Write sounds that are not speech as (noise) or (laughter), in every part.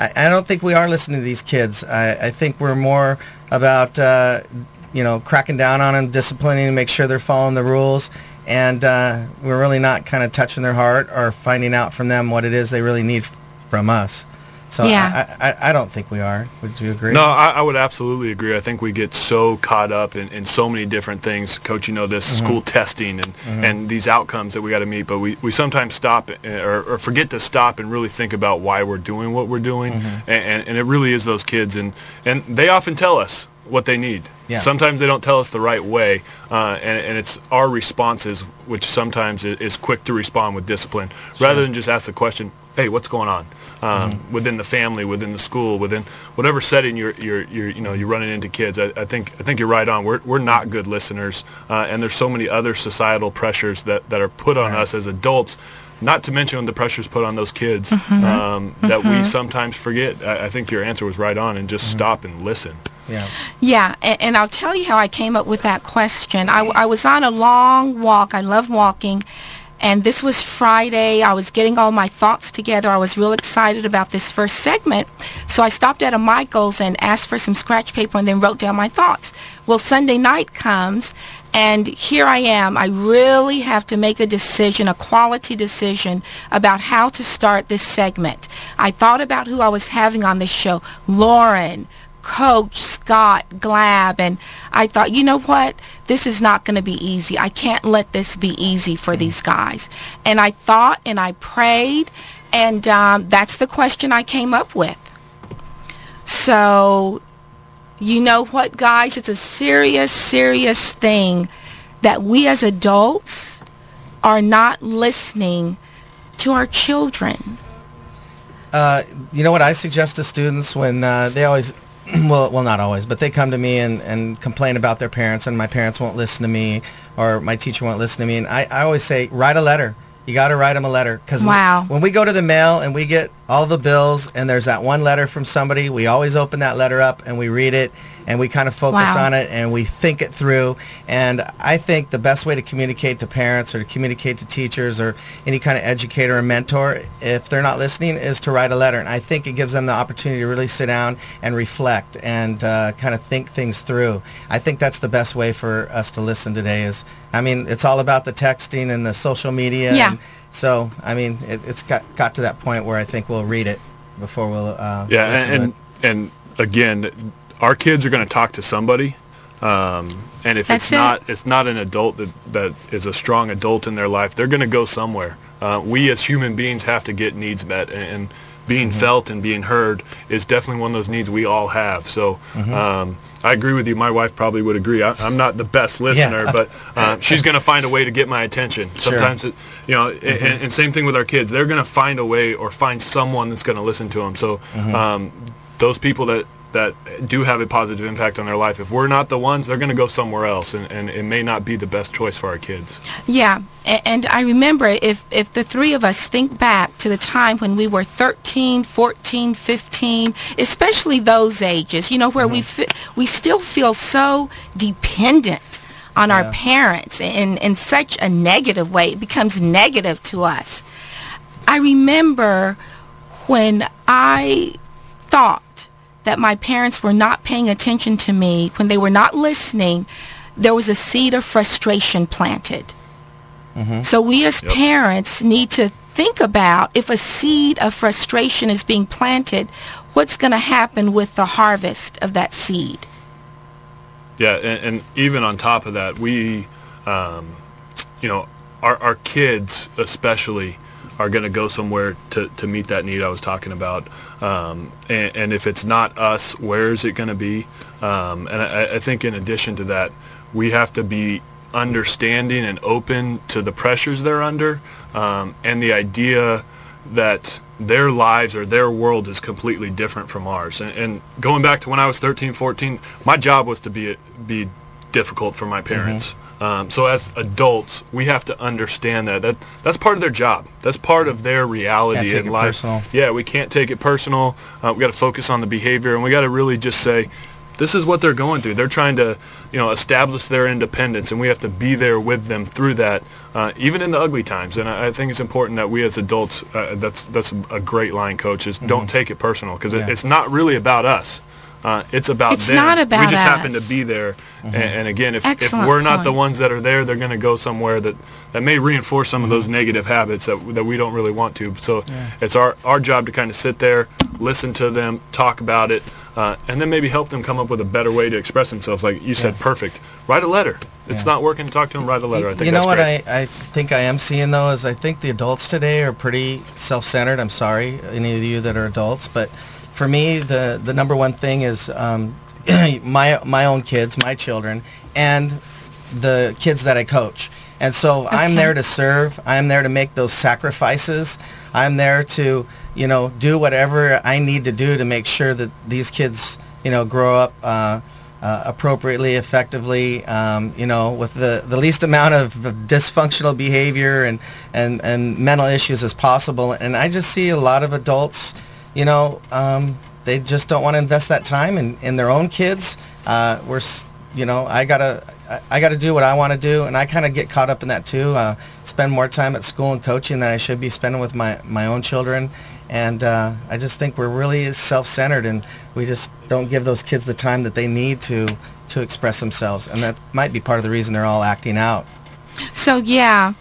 I, I don't think we are listening to these kids. I, I think we're more about uh, you know cracking down on them, disciplining, make sure they're following the rules, and uh, we're really not kind of touching their heart or finding out from them what it is they really need from us. So Yeah. I, I, I don't think we are. Would you agree? No, I, I would absolutely agree. I think we get so caught up in, in so many different things. Coach, you know this school testing and, and these outcomes that we got to meet, but we, we sometimes stop uh, or, or forget to stop and really think about why we're doing what we're doing. And, and, and it really is those kids, and, and they often tell us what they need. Yeah. Sometimes they don't tell us the right way, uh, and, and it's our responses, which sometimes is, is quick to respond with discipline, rather than just ask the question, "Hey, what's going on?" Um, Within the family, within the school, within whatever setting you're, you're, you're you know, you're running into kids. I, I think I think you're right on. We're, we're not good listeners, uh, and there's so many other societal pressures that, that are put on us as adults. Not to mention the pressures put on those kids um, that we sometimes forget. I, I think your answer was right on, and just stop and listen. Yeah. Yeah, and, and I'll tell you how I came up with that question. I, I was on a long walk. I love walking. And this was Friday. I was getting all my thoughts together. I was real excited about this first segment. So I stopped at a Michael's and asked for some scratch paper and then wrote down my thoughts. Well, Sunday night comes and here I am. I really have to make a decision, a quality decision about how to start this segment. I thought about who I was having on this show. Lawren, Coach Scott Glabb, and I thought, you know what? This is not going to be easy. I can't let this be easy for these guys. And I thought and I prayed, and um, that's the question I came up with. So, you know what, guys? It's a serious, serious thing that we as adults are not listening to our children. Uh, you know what I suggest to students when uh, they always, (clears throat) well, well, not always, but they come to me and, and complain about their parents and my parents won't listen to me or my teacher won't listen to me. And I, I always say, write a letter. You got to write them a letter because Wow. when we go to the mail and we get all the bills and there's that one letter from somebody, we always open that letter up and we read it and we kind of focus Wow. on it and we think it through. And I think the best way to communicate to parents or to communicate to teachers or any kind of educator or mentor, if they're not listening, is to write a letter. And I think it gives them the opportunity to really sit down and reflect and uh, kind of think things through. I think that's the best way for us to listen today. Is I mean, it's all about the texting and the social media. Yeah. And so I mean, it, it's got got to that point where I think we'll read it before we'll. Uh, Yeah, and, and and again, our kids are going to talk to somebody, um, and if That's it's it. not it's not an adult that that is a strong adult in their life, they're going to go somewhere. Uh, we as human beings have to get needs met, and, and being felt and being heard is definitely one of those needs we all have. So. Um, I agree with you. My wife probably would agree. I, I'm not the best listener, but uh, (laughs) she's going to find a way to get my attention. Sometimes, it, you know, and, and same thing with our kids. They're going to find a way or find someone that's going to listen to them. So um, those people that that do have a positive impact on their life, if we're not the ones, they're going to go somewhere else, and, and it may not be the best choice for our kids. Yeah, and I remember if, if the three of us think back to the time when we were 13, 14, 15, especially those ages, you know, where we mm-hmm. fi- we still feel so dependent on our parents in, in such a negative way. It becomes negative to us. I remember when I thought that my parents were not paying attention to me, when they were not listening, there was a seed of frustration planted. So we as Yep. parents need to think about if a seed of frustration is being planted, what's going to happen with the harvest of that seed? Yeah, and, and even on top of that, we, um, you know, our, our kids especially are going to go somewhere to, to meet that need I was talking about. Um, and, and if it's not us, where is it going to be? Um, and I, I think in addition to that, we have to be understanding and open to the pressures they're under um, and the idea that their lives or their world is completely different from ours. And, and going back to when I was 13, 14, my job was to be be difficult for my parents. Um, so as adults, we have to understand that that that's part of their job. That's part of their reality Can't take in it life. personal. Yeah, we can't take it personal. Uh, we got to focus on the behavior, and we got to really just say, this is what they're going through. They're trying to, you know, establish their independence, and we have to be there with them through that, uh, even in the ugly times. And I, I, think it's important that we as adults, uh, that's that's a great line, coaches, mm-hmm. don't take it personal because yeah. it, it's not really about us. Uh, it's about it's them. not about We just us. happen to be there. Mm-hmm. And, and, again, if, if we're not point. the ones that are there, they're going to go somewhere that, that may reinforce some mm-hmm. of those negative habits that, that we don't really want to. So yeah. it's our, our job to kind of sit there, listen to them, talk about it, uh, and then maybe help them come up with a better way to express themselves. Like you said, yeah. perfect. Write a letter. It's yeah. not working to talk to them. Write a letter. I think you know what I, I think I am seeing though is I think the adults today are pretty self-centered. I'm sorry, any of you that are adults, but for me, the the number one thing is um, (clears throat) my my own kids, my children, and the kids that I coach. And so okay. I'm there to serve. I'm there to make those sacrifices. I'm there to, you know, do whatever I need to do to make sure that these kids, you know, grow up uh, uh, appropriately, effectively, um, you know, with the, the least amount of dysfunctional behavior and, and, and mental issues as possible. And I just see a lot of adults, you know, um, they just don't want to invest that time in, in their own kids. Uh, we're, you know, I gotta, I, gotta do what I want to do, and I kind of get caught up in that too. Uh, spend more time at school and coaching than I should be spending with my, my own children, and uh, I just think we're really self-centered, and we just don't give those kids the time that they need to to express themselves, and that might be part of the reason they're all acting out. So yeah,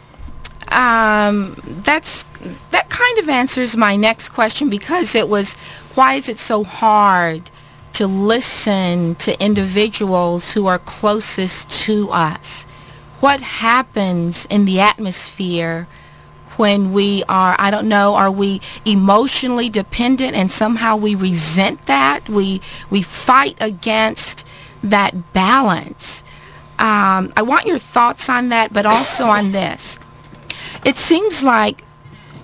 um, that's that kind of answers my next question because it was why is it so hard to listen to individuals who are closest to us? What happens in the atmosphere when we are, I don't know, are we emotionally dependent and somehow we resent that? We, we fight against that balance. Um, I want your thoughts on that, but also on this. It seems like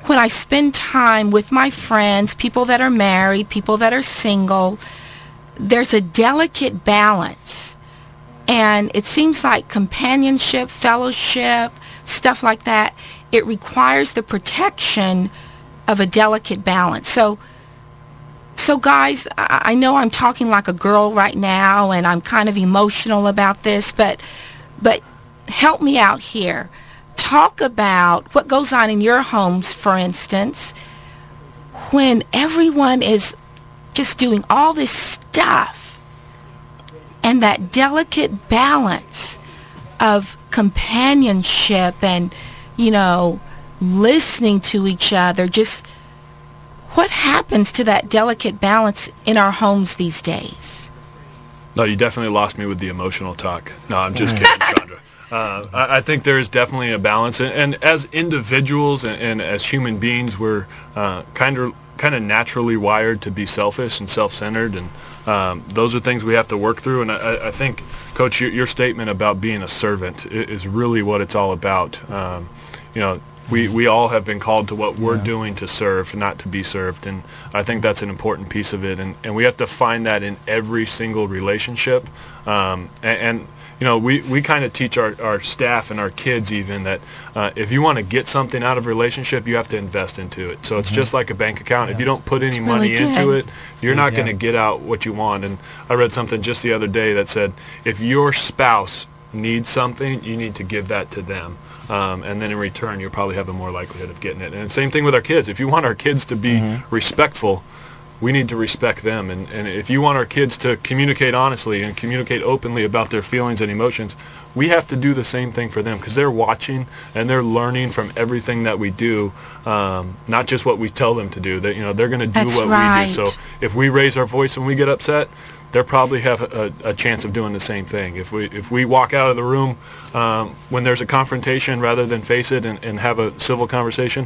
when I spend time with my friends, people that are married, people that are single, there's a delicate balance. And it seems like companionship, fellowship, stuff like that, it requires the protection of a delicate balance. So, so guys, I, know I'm talking like a girl right now and I'm kind of emotional about this, but, but help me out here talk about what goes on in your homes, for instance, when everyone is just doing all this stuff and that delicate balance of companionship and, you know, listening to each other, just what happens to that delicate balance in our homes these days? No, you definitely lost me with the emotional talk. No, I'm just kidding, (laughs) Chandra. Uh, I, I, think there is definitely a balance, and, and as individuals and, and, as human beings, we're kind of kind of naturally wired to be selfish and self-centered, and um, those are things we have to work through. And I, I think, Coach, your, your, statement about being a servant is really what it's all about. Um, you know, we, we all have been called to what we're yeah. doing to serve, not to be served. And I think that's an important piece of it. And, and we have to find that in every single relationship. Um, and, and, you know, we, we kind of teach our, our staff and our kids even that uh, if you want to get something out of a relationship, you have to invest into it. So it's mm-hmm. just like a bank account. Yeah. If you don't put any money into it, you're not going to get out what you want. And I read something just the other day that said if your spouse needs something, you need to give that to them. Um, and then in return, you'll probably have a more likelihood of getting it. And same thing with our kids. If you want our kids to be mm-hmm. respectful, we need to respect them. And, and if you want our kids to communicate honestly and communicate openly about their feelings and emotions, we have to do the same thing for them because they're watching and they're learning from everything that we do, um, not just what we tell them to do. That you know they're going to do That's what right. we do. So if we raise our voice when we get upset, they probably have a, a, chance of doing the same thing. If we if we walk out of the room um, when there's a confrontation rather than face it and, and have a civil conversation,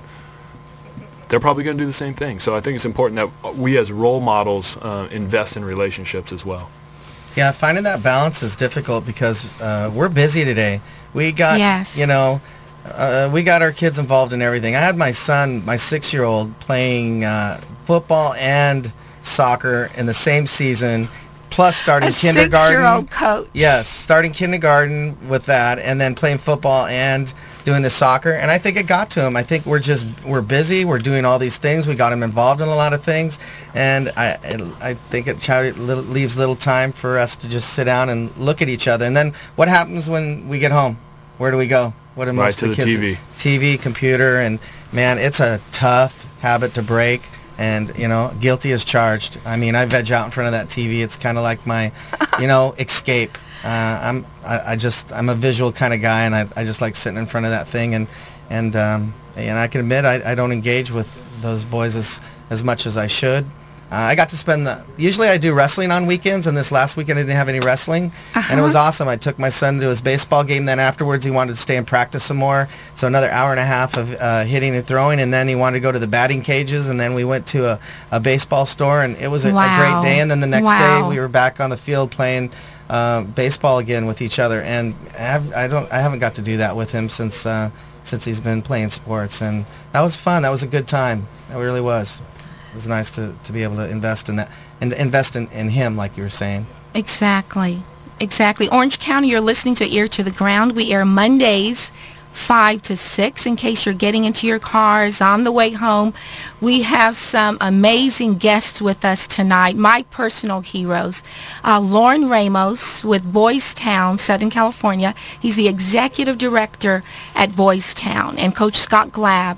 they're probably going to do the same thing. So I think it's important that we as role models uh, invest in relationships as well. Yeah, finding that balance is difficult because uh, we're busy today. We got, yes. you know, uh, we got our kids involved in everything. I had my son, my six-year-old, playing uh, football and soccer in the same season, plus starting a kindergarten. Six-year-old coach. Yes, starting kindergarten with that, and then playing football and doing the soccer, and I think it got to him. I think we're just we're busy. We're doing all these things. We got him involved in a lot of things, and I I think it leaves little time for us to just sit down and look at each other. And then what happens when we get home? Where do we go? What do most right of the, kids? TV. TV, computer, and man, it's a tough habit to break and you know guilty as charged. I mean i veg out in front of that tv it's kind of like my you know (laughs) escape. Uh, i'm I, I, just i'm a visual kind of guy and I, I just like sitting in front of that thing. And and um, and i can admit I, I don't engage with those boys as as much as i should uh, I got to spend the. Usually, I do wrestling on weekends, and this last weekend I didn't have any wrestling, uh-huh. and it was uh-huh. awesome. I took my son to his baseball game. Then afterwards, he wanted to stay and practice some more. So another hour and a half of uh, hitting and throwing, and then he wanted to go to the batting cages. And then we went to a, a baseball store, and it was a, wow. a great day. And then the next wow. day, we were back on the field playing uh, baseball again with each other. And I, have, I don't, I haven't got to do that with him since uh, since he's been playing sports, and that was fun. That was a good time. It really was it was nice to, to be able to invest in that and invest in, in him, like you were saying. Exactly. Exactly. Orange County, you're listening to Ear to the Ground. We air Mondays 5 to 6 in case you're getting into your cars on the way home. We have some amazing guests with us tonight, my personal heroes. Uh, Lawren Ramos with Boys Town, Southern California. He's the executive director at Boys Town. And Coach Scott Glabb,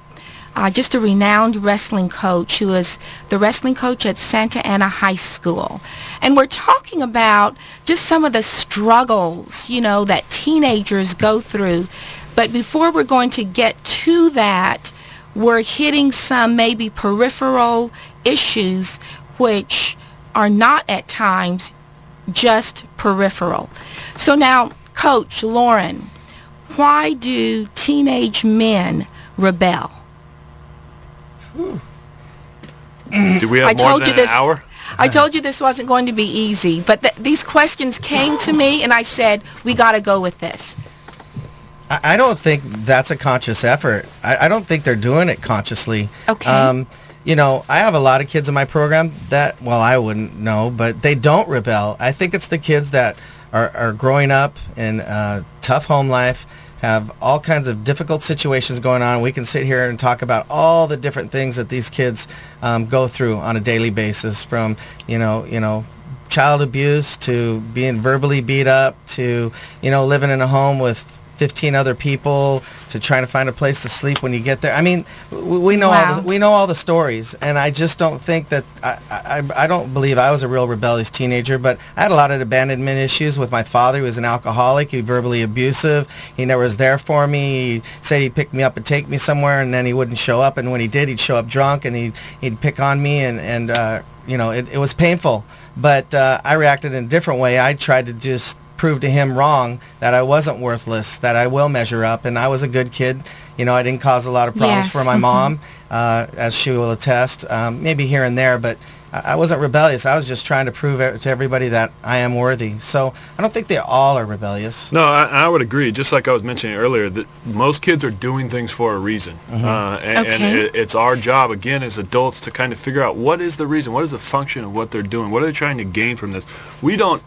uh, just a renowned wrestling coach who is the wrestling coach at Santa Ana High School. And we're talking about just some of the struggles, you know, that teenagers go through. But before we're going to get to that, we're hitting some maybe peripheral issues which are not at times just peripheral. So now, Coach Lawren, why do teenage men rebel? Do we have I more told than you this, an hour? I told you this wasn't going to be easy, but th- these questions came to me, and I said, we got to go with this. I, I don't think that's a conscious effort. I, I, don't think they're doing it consciously. Okay. Um, you know, I have a lot of kids in my program that, well, I wouldn't know, but they don't rebel. I think it's the kids that are, are growing up in a tough home life have all kinds of difficult situations going on. We can sit here and talk about all the different things that these kids um, go through on a daily basis, from you know, you know, child abuse to being verbally beat up to you know living in a home with 15 other people to trying to find a place to sleep when you get there. I mean, we, we know wow. all the, we know all the stories, and I just don't think that I, I I don't believe I was a real rebellious teenager, but I had a lot of abandonment issues with my father. He was an alcoholic. He was verbally abusive. He never was there for me. He said he'd pick me up and take me somewhere, and then he wouldn't show up. And when he did, he'd show up drunk, and he'd he'd pick on me, and and uh, you know it, it was painful. But uh, I reacted in a different way. I tried to just prove to him wrong that I wasn't worthless, that I will measure up, and I was a good kid. You know, I didn't cause a lot of problems yes. for my mm-hmm. mom, uh, as she will attest. Um, maybe here and there, but I wasn't rebellious. I was just trying to prove to everybody that I am worthy. So I don't think they all are rebellious. No, I, I would agree. Just like I was mentioning earlier, that most kids are doing things for a reason, mm-hmm. uh, and, okay. and it, it's our job again as adults to kind of figure out what is the reason, what is the function of what they're doing, what are they trying to gain from this. We don't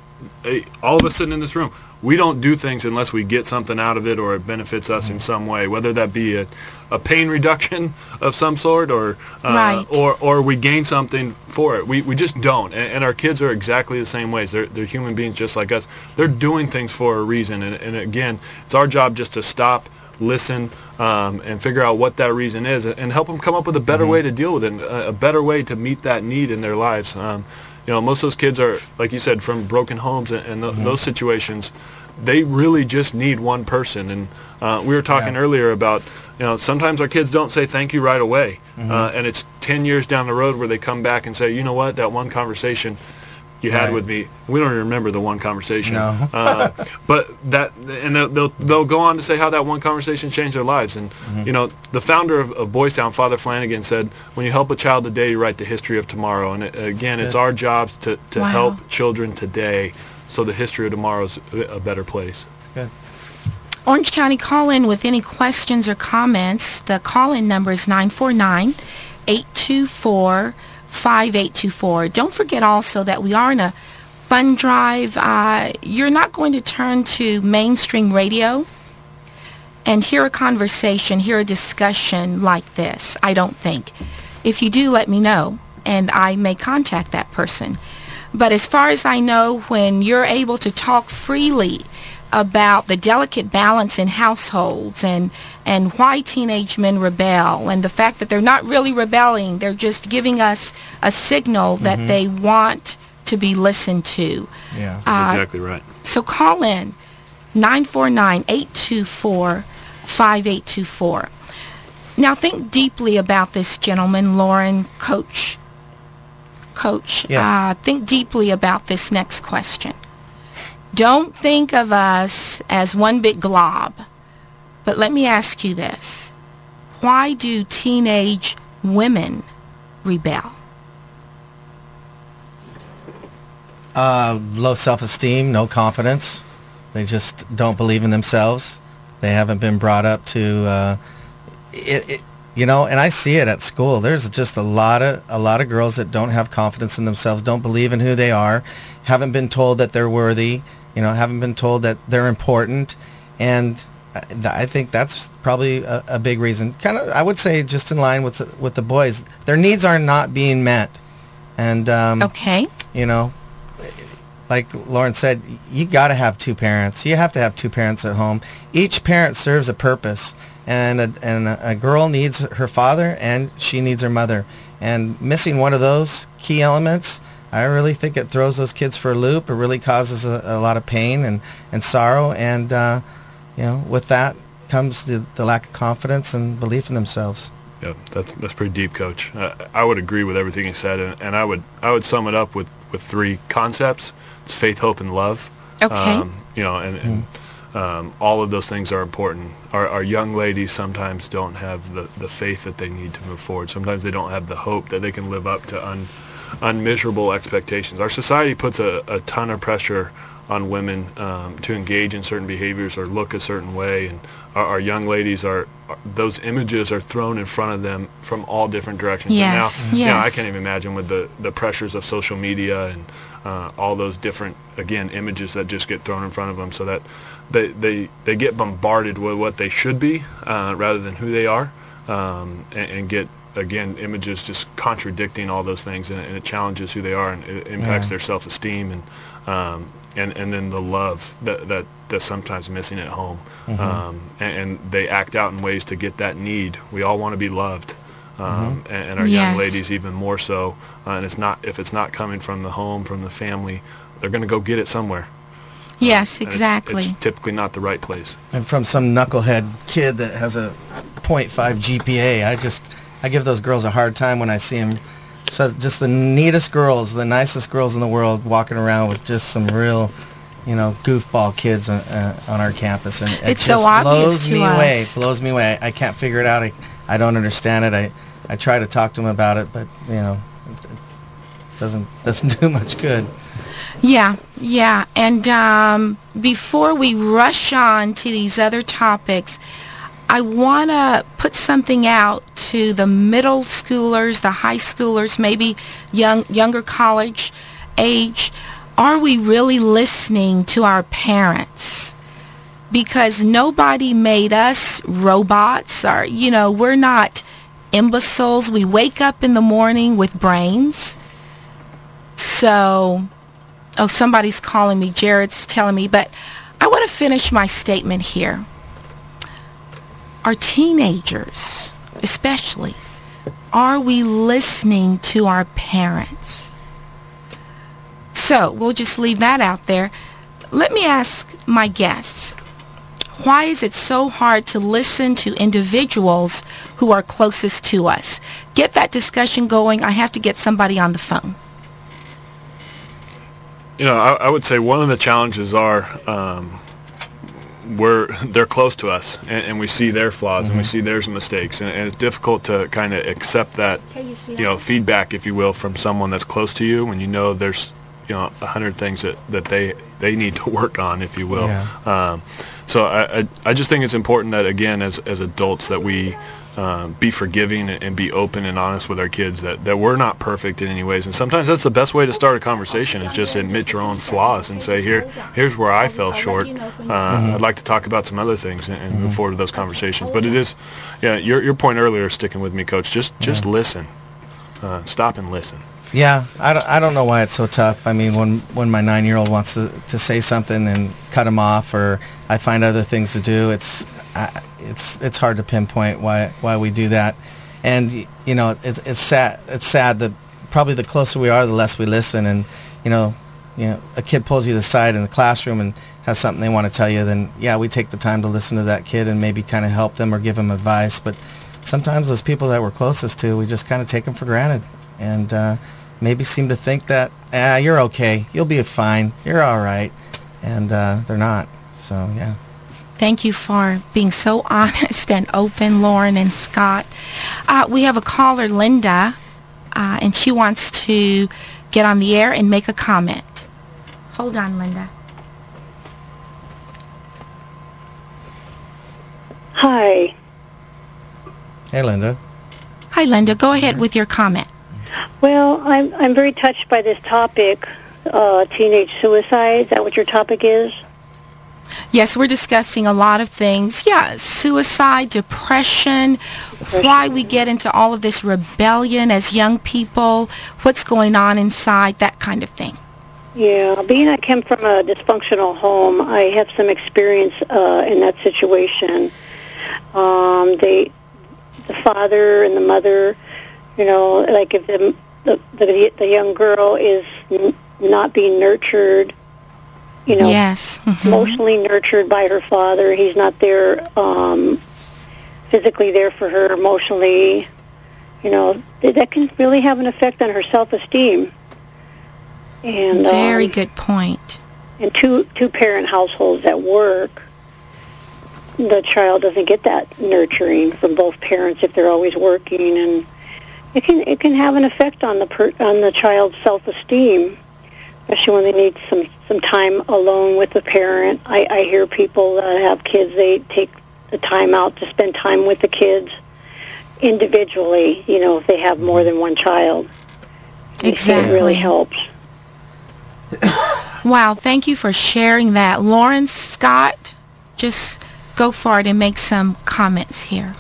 all of us sitting in this room, we don't do things unless we get something out of it or it benefits us in some way, whether that be a, a pain (laughs) reduction of some sort or uh, right. or or we gain something for it. We, we just don't. And, and, our kids are exactly the same ways. They're, they're human beings just like us. They're doing things for a reason. And, and again, it's our job just to stop, listen, um, and figure out what that reason is and help them come up with a better mm-hmm. way to deal with it, a, a, better way to meet that need in their lives. Um, you know, most of those kids are, like you said, from broken homes and, and th- mm-hmm. those situations. They really just need one person. And uh, we were talking yeah. earlier about, you know, sometimes our kids don't say thank you right away. Mm-hmm. Uh, and it's 10 years down the road where they come back and say, you know what, that one conversation you had right. with me. We don't even remember the one conversation. No. uh, (laughs) but that, and they'll, they'll, they'll go on to say how that one conversation changed their lives. And mm-hmm. you know, the founder of, of Boys Town, Father Flanagan, said, "When you help a child today, you write the history of tomorrow." And it, again, Good. it's our jobs to to wow. help children today, so the history of tomorrow is a better place. That's good. Orange County call in with any questions or comments. The call in number is 949 824 5824. Don't forget also that we are in a fund drive. Uh, you're not going to turn to mainstream radio. and hear a conversation, hear a discussion like this. I don't think. If you do, let me know, and I may contact that person. But as far as I know, when you're able to talk freely about the delicate balance in households and and why teenage men rebel and the fact that they're not really rebelling they're just giving us a signal that Mm-hmm. they want to be listened to Yeah. Uh, exactly right. so call in 949-824-5824 now think deeply about this gentleman lawren coach coach Yeah. uh, think deeply about this next question don't think of us as one big glob. But let me ask you this. Why do teenage women rebel? Uh, low self-esteem, no confidence. They just don't believe in themselves. They haven't been brought up to, uh, it, it, you know. And I see it at school. There's just a lot of a lot of girls that don't have confidence in themselves, don't believe in who they are, haven't been told that they're worthy. You know, haven't been told that they're important, and I, think that's probably a, a big reason. Kind of, I would say, just in line with the, with the boys, their needs are not being met, and um, Okay. you know like lawren said you got to have two parents. You have to have two parents at home. Each parent serves a purpose. And a, and a, a girl needs her father and she needs her mother. And missing one of those key elements i really think it throws those kids for a loop it really causes a, a lot of pain and, and sorrow and uh, you know with that comes the, the lack of confidence and belief in themselves Yeah, that's that's pretty deep, Coach. Uh, I would agree with everything you said, and, and I would I would sum it up with, with three concepts: it's faith, hope, and love. Okay. Um, you know, and, and um, all of those things are important. Our, our young ladies sometimes don't have the, the faith that they need to move forward. Sometimes they don't have the hope that they can live up to un, unmeasurable expectations. Our society puts a, a ton of pressure on women um, to engage in certain behaviors or look a certain way, and our, our young ladies are, are those images are thrown in front of them from all different directions. And Yes, now, I can't even imagine with the, the pressures of social media and uh, all those different again images that just get thrown in front of them, so that they they, they get bombarded with what they should be uh, rather than who they are, um, and, and get again images just contradicting all those things, and, and it challenges who they are and it impacts Yeah. their self esteem and. Um, and, and then the love that, that that's sometimes missing at home, um, and, and they act out in ways to get that need. We all want to be loved, um, and, and our young ladies even more so. Uh, and it's not if it's not coming from the home, from the family, they're going to go get it somewhere. Yes, And it's- exactly. It's, typically not the right place. and from some knucklehead kid that has a 0.5 GPA. I just I give those girls a hard time when I see them. So just the neatest girls, the nicest girls in the world, walking around with just some real, you know, goofball kids on, uh, on our campus, and it It's so obvious blows to me away. Blows me away. I, I can't figure it out. I, I don't understand it. I I try to talk to them about it, but you know, it doesn't doesn't (laughs) do much good. Yeah, yeah. And um, before we rush on to these other topics, I want to put something out to the middle schoolers, the high schoolers, maybe young younger college age. Are we really listening to our parents? Because nobody made us robots or, you know, we're not imbeciles. We wake up in the morning with brains. So Oh, somebody's calling me. Jared's telling me, but I want to finish my statement here. Our teenagers, especially, are we listening to our parents? So we'll just leave that out there. Let me ask my guests, why is it so hard to listen to individuals who are closest to us? Get that discussion going. I have to get somebody on the phone. You know, I, I would say one of the challenges are um, we're they're close to us, and, and we see their flaws and we see their mistakes, and, and it's difficult to kind of accept that, you you know, feedback, if you will, from someone that's close to you when you know there's, you know, a hundred things that, that they they need to (laughs) work on, if you will. Yeah. Um, so I, I I just think it's important that again, as as adults, that we um, be forgiving and be open and honest with our kids that, that we're not perfect in any ways. And sometimes that's the best way to start a conversation is just admit your own flaws and say, here, here's where I fell short. Uh, mm-hmm. I'd like to talk about some other things and, and mm-hmm. move forward to those conversations. But it is, yeah, your, your point earlier sticking with me, Coach. Just, just yeah. listen. Uh, stop and listen. Yeah, I don't, I don't know why it's so tough. I mean, when when my nine-year-old wants to, to say something and cut him off, or I find other things to do, it's It's it's hard to pinpoint why why we do that, and you know it, it's sad it's sad that probably the closer we are, the less we listen, and you know you know a kid pulls you to the side in the classroom and has something they want to tell you, then yeah, we take the time to listen to that kid and maybe kind of help them or give them advice, but sometimes those people that we're closest to, we just kind of take them for granted, and uh, maybe seem to think that ah, you're okay, you'll be fine, you're all right, and uh, they're not. So yeah. Thank you for being so (laughs) honest and open, Lawren and Scott. Uh, we have a caller, Linda, uh, and she wants to get on the air and make a comment. Hold on, Linda. Hi. Hey, Linda. Hi, Linda. Go ahead with your comment. Well, I'm I'm very touched by this topic, uh, teenage suicide. Is that what your topic is? Yes, we're discussing a lot of things. Yeah, suicide, depression, depression, why we get into all of this rebellion as young people, what's going on inside, that kind of thing. Yeah, being I came from a dysfunctional home, I have some experience uh, in that situation. Um, they, the father and the mother, you know, like if the the, the, the young girl is n- not being nurtured you know, yes. Mm-hmm. emotionally nurtured by her father. He's not there um, physically there for her emotionally. You know, that can really have an effect on her self-esteem. And very um, good point. In two two parent households at work, the child doesn't get that nurturing from both parents if they're always working, and it can it can have an effect on the per, on the child's self-esteem especially when they need some some time alone with the parent. I, I hear people that have kids; they take the time out to spend time with the kids individually. You know, if they have more than one child, exactly, it really helps. (coughs) wow! Thank you for sharing that, Lawren Scott. Just go for it and make some comments here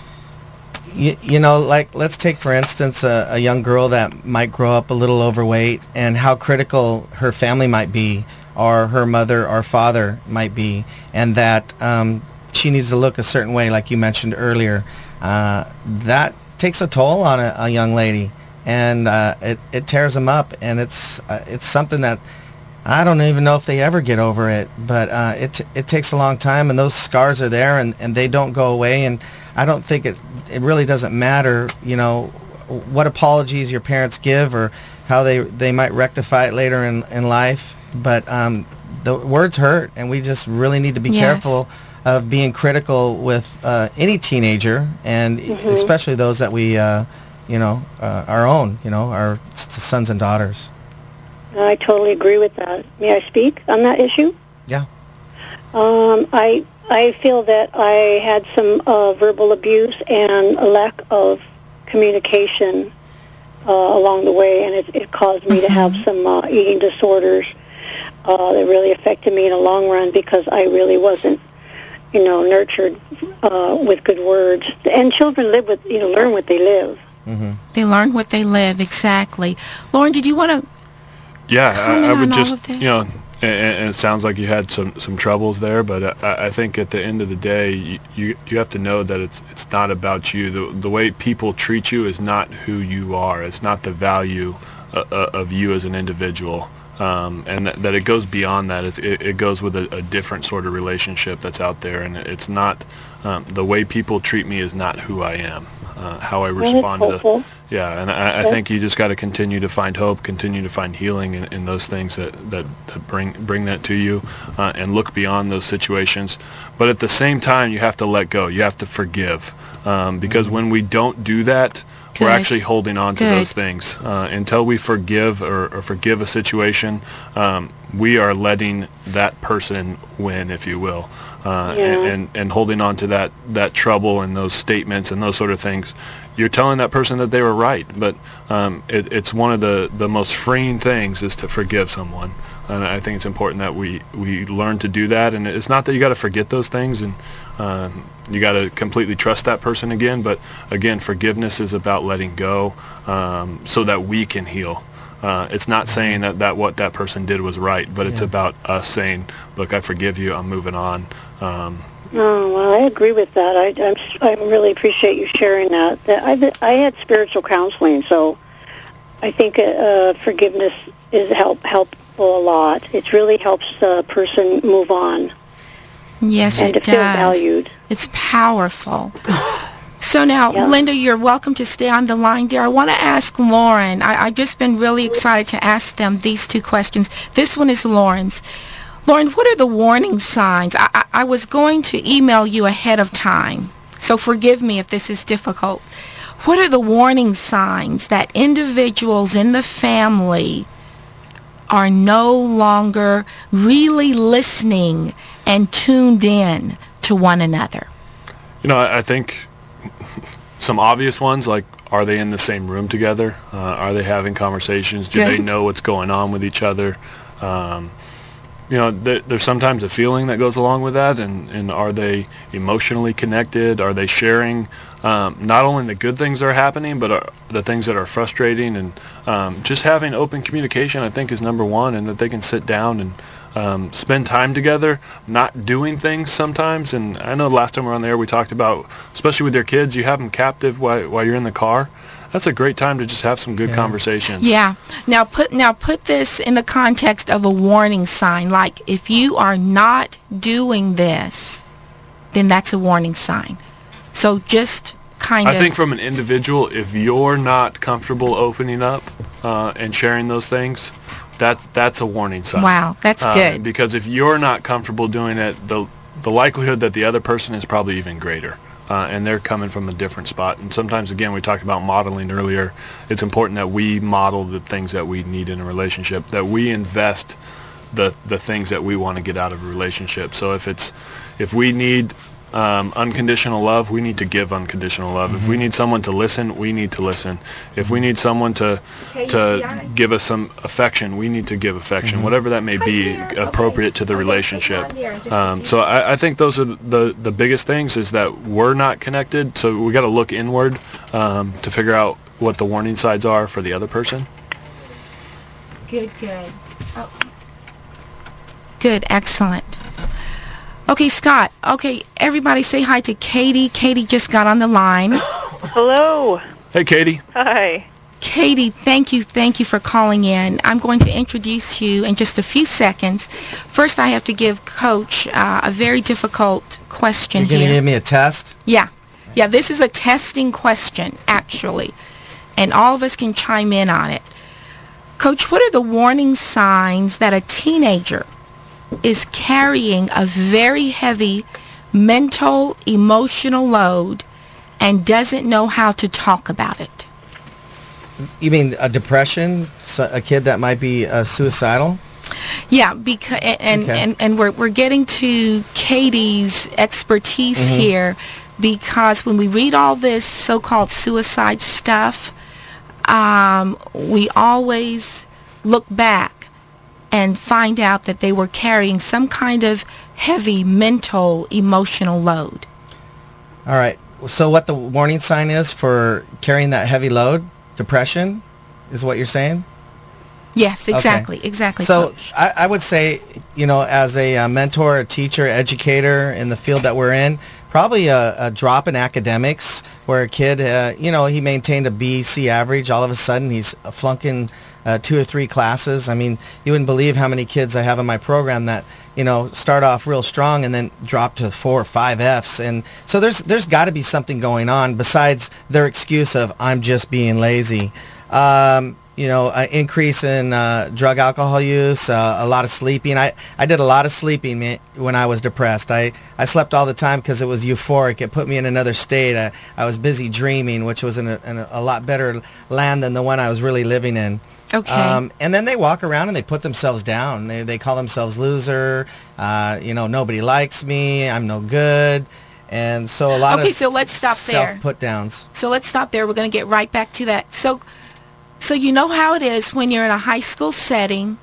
you, you know, like let's take for instance a, a young girl that might grow up a little overweight and how critical her family might be or her mother or father might be and that um, she needs to look a certain way like you mentioned earlier. Uh, that takes a toll on a, a young lady and uh, it, it tears them up and it's, uh, it's something that I don't even know if they ever get over it, but uh, it it takes a long time, and those scars are there, and, and they don't go away. And I don't think it it really doesn't matter, you know, what apologies your parents give or how they they might rectify it later in in life. But um, the words hurt, and we just really need to be yes. careful of being critical with uh, any teenager, and mm-hmm. especially those that we, uh, you know, uh, our own, you know, our sons and daughters. I totally agree with that. May I speak on that issue? Yeah. Um, I I feel that I had some uh, verbal abuse and a lack of communication uh, along the way, and it, it caused me mm-hmm. to have mm-hmm. some uh, eating disorders uh, that really affected me in the long run because I really wasn't, you know, nurtured uh, with good words. And children live with, you know, learn what they live. Mm-hmm. They learn what they live exactly. Lawren, did you want to yeah, I, I, would just you know, and, and, it sounds like you had some some troubles there, but I, I think at the end of the day, you, you, you have to know that it's it's not about you. The the way people treat you is not who you are. It's not the value uh, uh of you as an individual. Um, and that, that, it goes beyond that. It, it, it goes with a, a, different sort of relationship that's out there, and it's not um, the way people treat me is not who I am. Uh, how I respond to Yeah, and I, I think you just got to continue to find hope, continue to find healing in, in those things that, that, that bring bring that to you, uh, and look beyond those situations. But at the same time, you have to let go. You have to forgive, um, because when we don't do that, Good. we're actually holding on to Good. those things. Uh, until we forgive or, or forgive a situation, um, we are letting that person win, if you will. Uh, Yeah. and, and, and holding on to that, that trouble and those statements and those sort of things, you're telling that person that they were right. But um, it, it's one of the, the most freeing things is to forgive someone. And I think it's important that we, we learn to do that. And it's not that you got to forget those things and um, you got to completely trust that person again. But again, forgiveness is about letting go um, so that we can heal. Uh, it's not saying that, that what that person did was right, but it's Yeah. about us saying, look, I forgive you. I'm moving on. Um, Oh, well, I agree with that. I, I'm, s- I really appreciate you sharing that. That I, I had spiritual counseling, so I think uh, forgiveness is help help helpful a lot. It really helps the person move on Yes, and it to feel does. valued. It's powerful. So now, Yeah. Linda, you're welcome to stay on the line, dear. I want to ask Lawren. I, I've just been really excited to ask them these two questions. This one is Lawren's. Lawren, what are the warning signs? I, I, I was going to email you ahead of time, so forgive me if this is difficult. What are the warning signs that individuals in the family are no longer really listening and tuned in to one another? You know, I, I think some obvious ones like are they in the same room together? Uh, are they having conversations? Do they know what's going on with each other? Um, you know, there, there's sometimes a feeling that goes along with that, and, and are they emotionally connected? Are they sharing um, not only the good things that are happening, but are the things that are frustrating? And um, just having open communication, I think, is number one, and that they can sit down and um, spend time together, not doing things sometimes. And I know the last time we were on there, we talked about, especially with your kids, you have them captive while, while you're in the car. That's a great time to just have some good conversations. Yeah. Now put now put this in the context of a warning sign. Like if you are not doing this, then that's a warning sign. So just kind of. I think from an individual, if you're not comfortable opening up uh, and sharing those things, that that's a warning sign. Wow, that's Uh, good. Because if you're not comfortable doing it, the the likelihood that the other person is probably even greater. Uh, and they're coming from a different spot. And sometimes, again, we talked about modeling earlier. It's important that we model the things that we need in a relationship, that we invest the the things that we want to get out of a relationship. So if it's if we need um, unconditional love, we need to give unconditional love. If we need someone to listen, we need to listen. If we need someone to to give us some affection, we need to give affection, whatever that may be, appropriate to the relationship. Um, so I, I think those are the the biggest things is that we're not connected. So we got to look inward um, to figure out what the warning signs are for the other person. Good, good. Oh. Good, excellent. Okay, Scott. Okay, everybody say hi to Katie. Katie just got on the line. (coughs) Hello. Hey, Katie. Hi. Katie, thank you, thank you for calling in. I'm going to introduce you in just a few seconds. First, I have to give Coach uh, a very difficult question You're going to give me a test? Yeah. Yeah, this is a testing question, actually. And all of us can chime in on it. Coach, what are the warning signs that a teenager is carrying a very heavy mental, emotional load and doesn't know how to talk about it? You mean a depression? A kid that might be uh, suicidal? Yeah, because and Okay. and, and we're we're getting to Katie's expertise Mm-hmm. here because when we read all this so-called suicide stuff, um, we always look back and find out that they were carrying some kind of heavy mental emotional load. All right. So what the warning sign is for carrying that heavy load? Depression? Is what you're saying? Yes, exactly, exactly. So I, I would say, you know, as a, uh mentor, a teacher, educator in the field that we're in, probably a, a drop in academics where a kid, uh, you know, he maintained a B, C average. All of a sudden he's flunking uh, two or three classes. I mean, you wouldn't believe how many kids I have in my program that you know start off real strong and then drop to four or five Fs. And so there's there's got to be something going on besides their excuse of I'm just being lazy. Um, you know, an increase in uh, drug alcohol use, uh, a lot of sleeping. I, I did a lot of sleeping when I was depressed. I, I slept all the time because it was euphoric. It put me in another state. I, I was busy dreaming, which was in a, in a lot better land than the one I was really living in. Okay. Um, and then they walk around and they put themselves down. They, they call themselves loser. Uh, you know, nobody likes me. I'm no good. And so a lot okay, of okay. so let's stop there. Put downs. So let's stop there. We're going to get right back to that. So so you know how it is when you're in a high school setting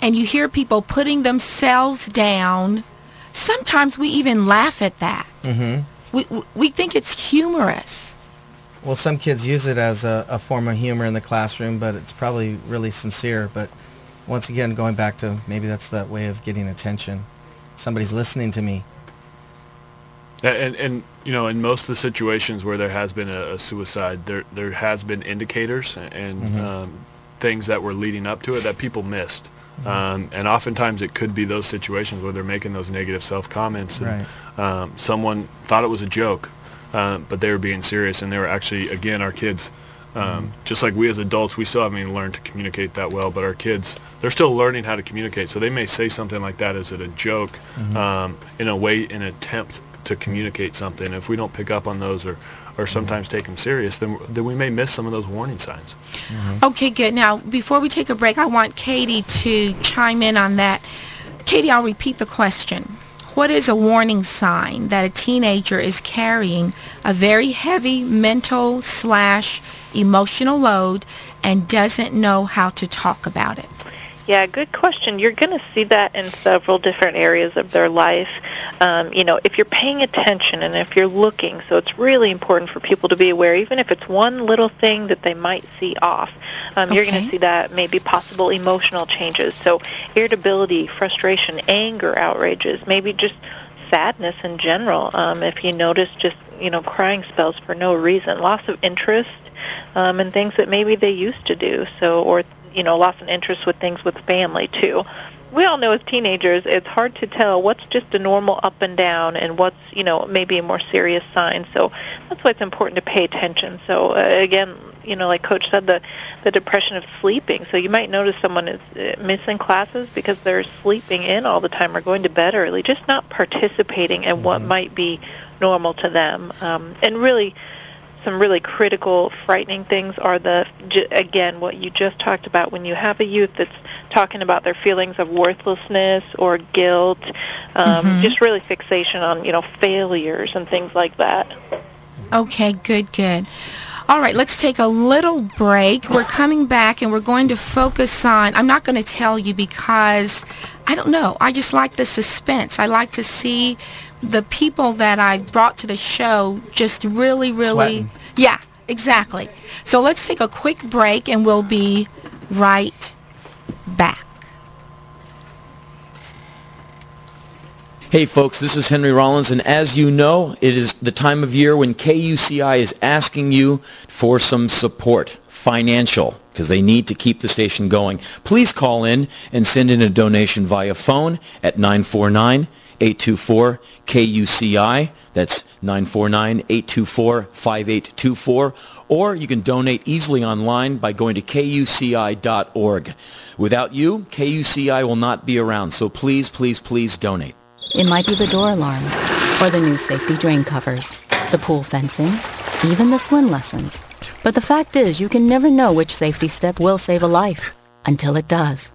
and you hear people putting themselves down. Sometimes we even laugh at that. Mm-hmm. We, we think it's humorous. Well, some kids use it as a, a form of humor in the classroom, but it's probably really sincere. But once again, going back to maybe that's that way of getting attention. Somebody's listening to me. And, and you know, in most of the situations where there has been a, a suicide, there there has been indicators and Mhm. um, things that were leading up to it that people missed. Mm-hmm. Um, and oftentimes it could be those situations where they're making those negative self-comments. And, um, someone thought it was a joke, uh, but they were being serious, and they were actually, again, our kids. Um, Mm-hmm. Just like we as adults, we still haven't even learned to communicate that well, but our kids, they're still learning how to communicate. So they may say something like that as a joke, Mm-hmm. um, in a way, in an attempt to communicate something. If we don't pick up on those or, or sometimes take them serious, then, then we may miss some of those warning signs. Okay, good. Now, before we take a break, I want Katie to chime in on that. Katie, I'll repeat the question. What is a warning sign that a teenager is carrying a very heavy mental slash emotional load and doesn't know how to talk about it? Yeah, good question. You're going to see that in several different areas of their life. Um, you know, if you're paying attention and if you're looking, so it's really important for people to be aware, even if it's one little thing that they might see off. Um, You're going to see that maybe possible emotional changes. So irritability, frustration, anger, outrages, maybe just sadness in general. Um, if you notice just, you know, crying spells for no reason, loss of interest um, and things that maybe they used to do. So, or you know, loss of interest with things with family too. We all know as teenagers, it's hard to tell what's just a normal up and down and what's you know maybe a more serious sign. So that's why it's important to pay attention. So uh, again. You know, like Coach said, the the depression of sleeping. So you might notice someone is uh, missing classes because they're sleeping in all the time or going to bed early, just not participating in what might be normal to them. Um, and really, some really critical, frightening things are the again what you just talked about when you have a youth that's talking about their feelings of worthlessness or guilt, um, Mhm. just really fixation on you know failures and things like that. Okay, good, good. All right, let's take a little break. We're coming back and we're going to focus on, I'm not going to tell you because I don't know. I just like the suspense. I like to see the people that I've brought to the show just really, really. Sweating. Yeah, exactly. So let's take a quick break and we'll be right back. Hey folks, this is Henry Rollins, and as you know, it is the time of year when KUCI is asking you for some support, financial, because they need to keep the station going. Please call in and send in a donation via phone at 949-824-KUCI. That's 949-824-5824. Or you can donate easily online by going to kuci.org. Without you, KUCI will not be around, so please, please, please donate. It might be the door alarm, or the new safety drain covers, the pool fencing, even the swim lessons. But the fact is, you can never know which safety step will save a life until it does.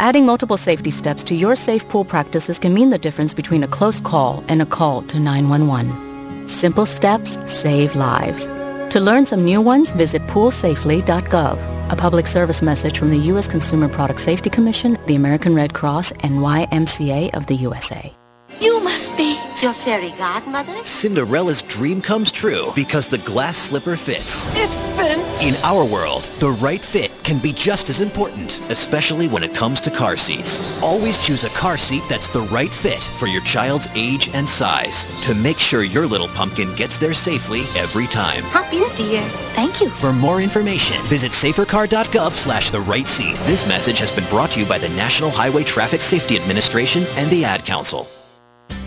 Adding multiple safety steps to your safe pool practices can mean the difference between a close call and a call to 911. Simple steps save lives. To learn some new ones, visit poolsafely.gov. A public service message from the U.S. Consumer Product Safety Commission, the American Red Cross, and YMCA of the USA. You must be Your fairy godmother? Cinderella's dream comes true because the glass slipper fits. It fits. In our world, the right fit can be just as important, especially when it comes to car seats. Always choose a car seat that's the right fit for your child's age and size to make sure your little pumpkin gets there safely every time. Hop in, dear. Thank you. For more information, visit safercar.gov slash the right seat. This message has been brought to you by the National Highway Traffic Safety Administration and the Ad Council.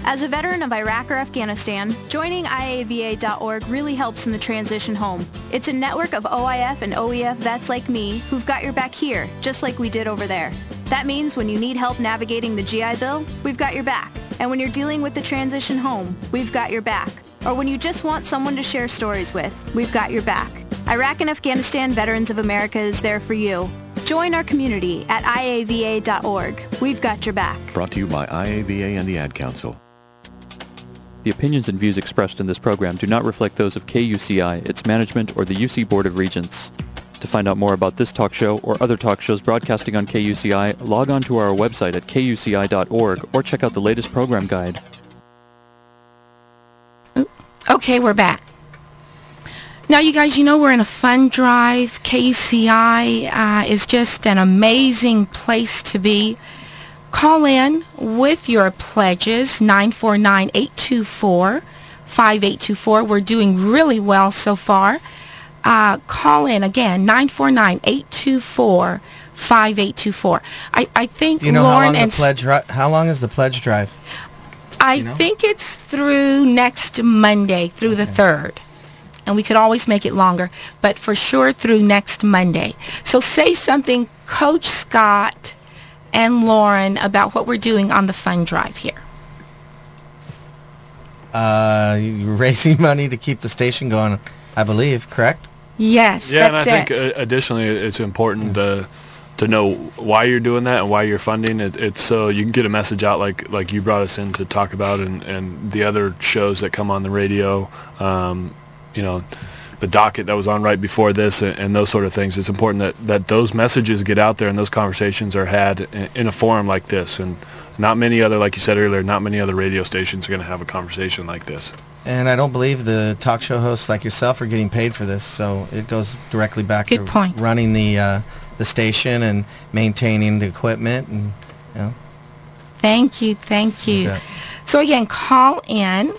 As a veteran of Iraq or Afghanistan, joining IAVA.org really helps in the transition home. It's a network of OIF and OEF vets like me who've got your back here, just like we did over there. That means when you need help navigating the GI Bill, we've got your back. And when you're dealing with the transition home, we've got your back. Or when you just want someone to share stories with, we've got your back. Iraq and Afghanistan Veterans of America is there for you. Join our community at IAVA.org. We've got your back. Brought to you by IAVA and the Ad Council. The opinions and views expressed in this program do not reflect those of KUCI, its management, or the UC Board of Regents. To find out more about this talk show or other talk shows broadcasting on KUCI, log on to our website at kuci.org or check out the latest program guide. Okay, we're back. Now, you guys, you know we're in a fund drive. KUCI uh, is just an amazing place to be. Call in with your pledges, 949-824-5824. We're doing really well so far. Uh, call in again, 949-824-5824. I, I think Do you know Lawren how long and the pledge? How long is the pledge drive? I you know? think it's through next Monday, through the 3rd. And we could always make it longer, but for sure through next Monday. So say something, Coach Scott and Lawren, about what we're doing on the fund drive here. Uh, you're raising (laughs) money to keep the station going, I believe. Correct? Yes, Yeah, and I that's think uh, additionally, it's important to to know why you're doing that and why you're funding it. It's so you can get a message out like like you brought us in to talk about, and and the other shows that come on the radio. Um, you know, the docket that was on right before this, and, and those sort of things. It's important that that those messages get out there and those conversations are had in, in a forum like this, and not many other, like you said earlier, not many other radio stations are going to have a conversation like this. And I don't believe the talk show hosts like yourself are getting paid for this, so it goes directly back Good to point. running the uh, the station and maintaining the equipment, and you know. Thank you, thank you. bet. So again, call in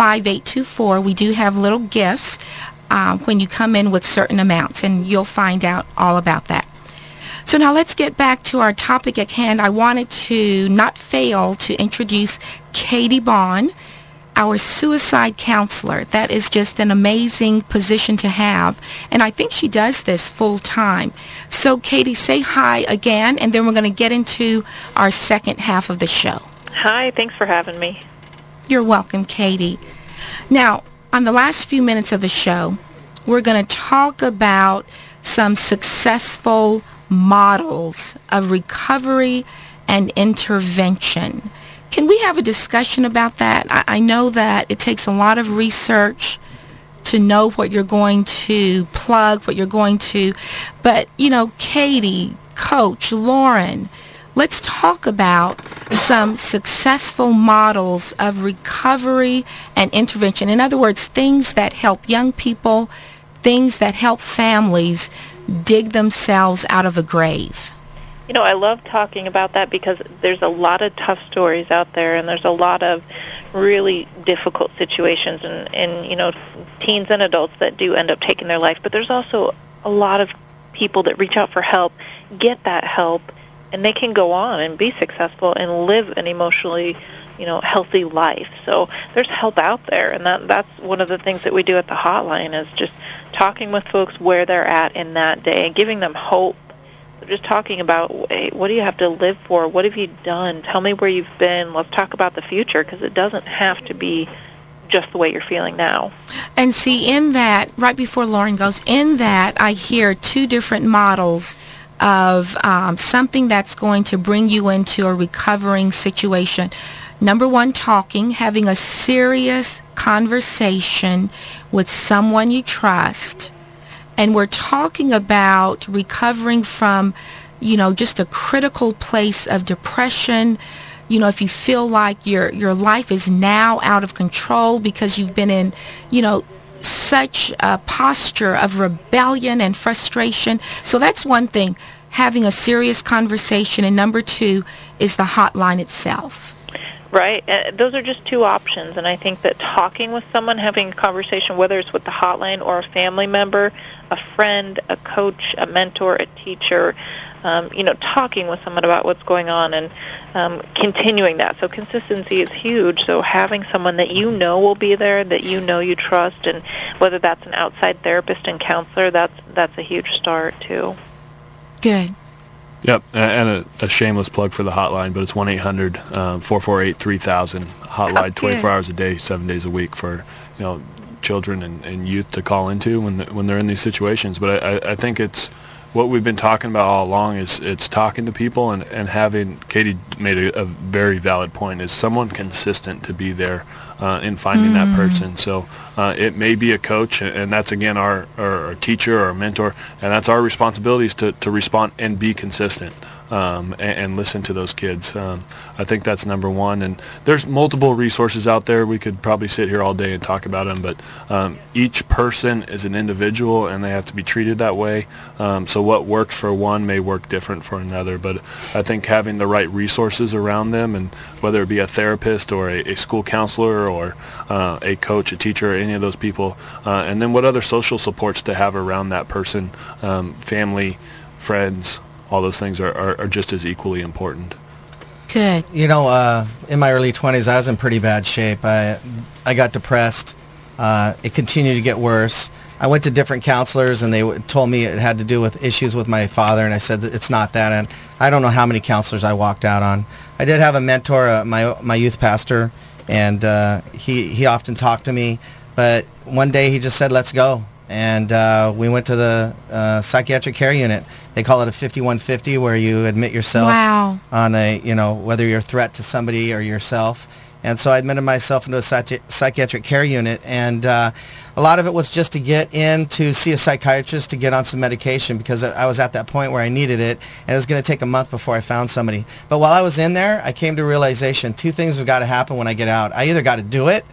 949-824-5824. We do have little gifts uh, when you come in with certain amounts, and you'll find out all about that. So now let's get back to our topic at hand. I wanted to not fail to introduce Katie Bohn, our suicide counselor. That is just an amazing position to have. And I think she does this full time. So Katie, say hi again, and then we're going to get into our second half of the show. Hi, thanks for having me. You're welcome, Katie. Now, on the last few minutes of the show, we're going to talk about some successful models of recovery and intervention. Can we have a discussion about that? I, I know that it takes a lot of research to know what you're going to plug, what you're going to, but you know, Katie, Coach, Lawren, let's talk about some successful models of recovery and intervention. In other words, things that help young people, things that help families dig themselves out of a grave. You know, I love talking about that because there's a lot of tough stories out there, and there's a lot of really difficult situations, and, and you know, teens and adults that do end up taking their life. But there's also a lot of people that reach out for help, get that help, and they can go on and be successful and live an emotionally, you know, healthy life. So there's help out there, and that that's one of the things that we do at the hotline is just talking with folks where they're at in that day and giving them hope just talking about hey, what do you have to live for? What have you done? Tell me where you've been. Let's talk about the future because it doesn't have to be just the way you're feeling now. And see, in that, right before Lawren goes, in that I hear two different models of um, something that's going to bring you into a recovering situation. Number one, talking, having a serious conversation with someone you trust. And we're talking about recovering from, you know, just a critical place of depression you know, if you feel like your your life is now out of control because you've been in, you know, such a posture of rebellion and frustration. So that's one thing, having a serious conversation. And number two is the hotline itself. Right. Uh, those are just two options, and I think that talking with someone, having a conversation, whether it's with the hotline or a family member, a friend, a coach, a mentor, a teacher, um, you know, talking with someone about what's going on and um, continuing that. So consistency is huge. So having someone that you know will be there, that you know you trust, and whether that's an outside therapist and counselor, that's that's a huge start too. Good. Yep, and a, a shameless plug for the hotline, but it's 1-800-448-3000 hotline, Oh, 24 hours a day, seven days a week for you know children and, and youth to call into when when they're in these situations. But I, I- I think it's what we've been talking about all along is it's talking to people and, and having Katie made a, a very valid point is someone consistent to be there uh, in finding that person. So uh, it may be a coach, and- that's again our, our, our teacher or mentor, and that's our responsibility is to, to respond and be consistent um, and, and listen to those kids. Um, I think that's number one. And there's multiple resources out there. We could probably sit here all day and talk about them, but um, each person is an individual, and they have to be treated that way. Um, so what works for one may work different for another. But I think having the right resources around them, and whether it be a therapist or a, a school counselor or uh, a coach, a teacher, any of those people, uh, and then what other social supports to have around that person, um, family, friends, all those things are, are, are just as equally important. Good. You know, uh, in my early 20s, I was in pretty bad shape. I, I got depressed. Uh, it continued to get worse. I went to different counselors, and they w- told me it had to do with issues with my father, and I said that it's not that. And I don't know how many counselors I walked out on. I did have a mentor, uh, my my youth pastor, and uh, he he often talked to me. But one day he just said, "Let's go," and uh, we went to the uh, psychiatric care unit. They call it a 5150, where you admit yourself Wow. on a you know whether you're a threat to somebody or yourself. And so I admitted myself into a psychi- psychiatric care unit, and uh, a lot of it was just to get in to see a psychiatrist to get on some medication because I was at that point where I needed it, and it was going to take a month before I found somebody. But while I was in there, I came to realization: two things have got to happen when I get out. I either got to do it,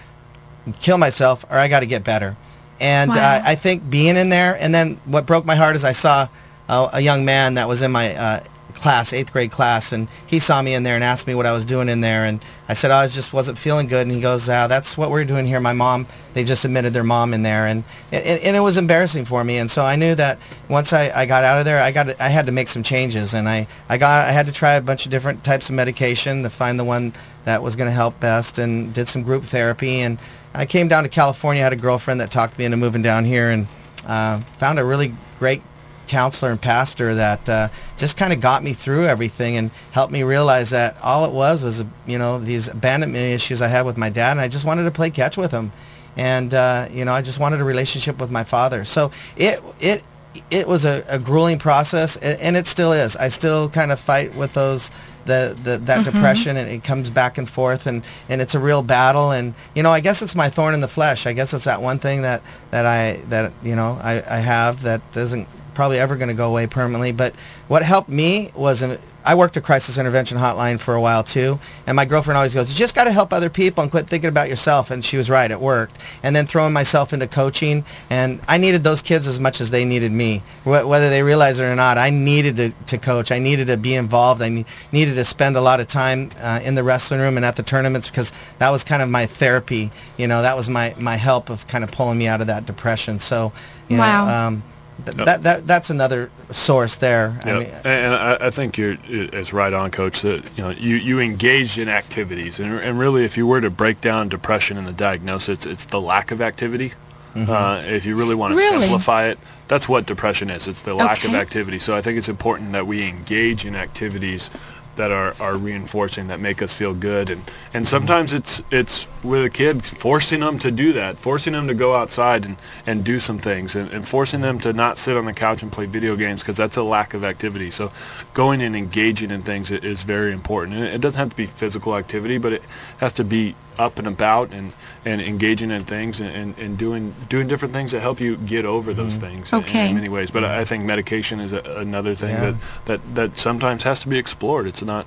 and kill myself, or I got to get better. And Wow. uh, I think being in there, and then what broke my heart is I saw a, a young man that was in my uh, class, eighth grade class, and he saw me in there and asked me what I was doing in there, and I said, oh, I just wasn't feeling good, and he goes, uh, that's what we're doing here. My mom, they just admitted their mom in there, and, and, and it was embarrassing for me, and so I knew that once I, I got out of there, I got I had to make some changes, and I, I got I had to try a bunch of different types of medication to find the one that was going to help best, and did some group therapy, and I came down to California, I had a girlfriend that talked me into moving down here, and uh, found a really great counselor and pastor that uh, just kind of got me through everything and helped me realize that all it was was you know these abandonment issues I had with my dad, and I just wanted to play catch with him, and uh, you know I just wanted a relationship with my father. So it it it was a, a grueling process, and it still is. I still kind of fight with those the, the that mm-hmm. depression and it comes back and forth and, and it's a real battle and you know I guess it's my thorn in the flesh. I guess it's that one thing that, that I that you know I, I have that doesn't probably ever going to go away permanently. But what helped me was I worked a crisis intervention hotline for a while too and my girlfriend always goes you just got to help other people and quit thinking about yourself and she was right it worked. And then throwing myself into coaching and I needed those kids as much as they needed me. Wh- whether they realize it or not I needed to, to coach. I needed to be involved. I ne- needed to spend a lot of time uh, in the wrestling room and at the tournaments because that was kind of my therapy you know that was my, my help of kind of pulling me out of that depression. So you Wow. know um, th- that, that that's another source there I Yeah, mean, and I, I think you're it's right on, Coach. That you know you, you engage in activities, and, and really, if you were to break down depression and the diagnosis, it's, it's the lack of activity. Uh, if you really want to Really? simplify it, that's what depression is. It's the lack of activity. So I think it's important that we engage in activities that are, are reinforcing that make us feel good and and sometimes it's it's with a kid forcing them to do that forcing them to go outside and and do some things and, and forcing them to not sit on the couch and play video games because that's a lack of activity so going and engaging in things is very important and it doesn't have to be physical activity but it has to be up and about and, and engaging in things and, and, and doing doing different things that help you get over those mm-hmm. things in- Okay. in, many ways. But I I think medication is a, another thing Yeah. that, that, that sometimes has to be explored. It's not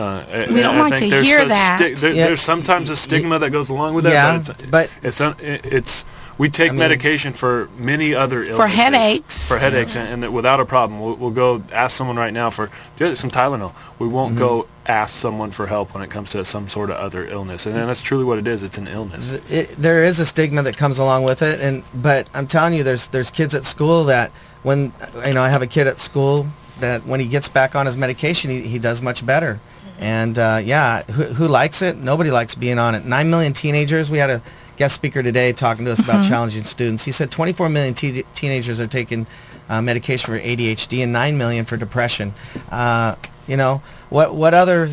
Uh, We don't I like think to there's hear that. sti- there- Yeah. There's sometimes a stigma that goes along with that. Yeah, but it's, but- it's un- it's we take mean- medication for many other illnesses. For headaches. For headaches, and, and without a problem, we'll, we'll go ask someone right now for "Do some Tylenol. We won't Mm-hmm. go ask someone for help when it comes to some sort of other illness, and, that's truly what it is. It's an illness. it, there is a stigma that comes along with it, and but I'm telling you, there's there's kids at school that when you know I have a kid at school that when he gets back on his medication, he, he does much better. And uh, yeah, who, who likes it? Nobody likes being on it. Nine million teenagers. We had a guest speaker today talking to us about challenging students. He said 24 million te- teenagers are taking uh, medication for ADHD and 9 million for depression. Uh, you know, what what other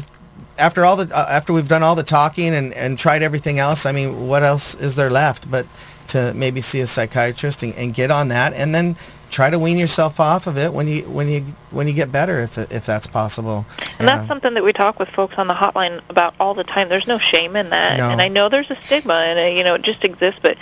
after all the uh, after we've done all the talking and, and tried everything else, I mean, what else is there left but to maybe see a psychiatrist and, and get on that and then try to wean yourself off of it when you when you when you get better if if that's possible. And Yeah. that's something that we talk with folks on the hotline about all the time. There's no shame in that. No. And I know there's a stigma and, uh, you know, it just exists, but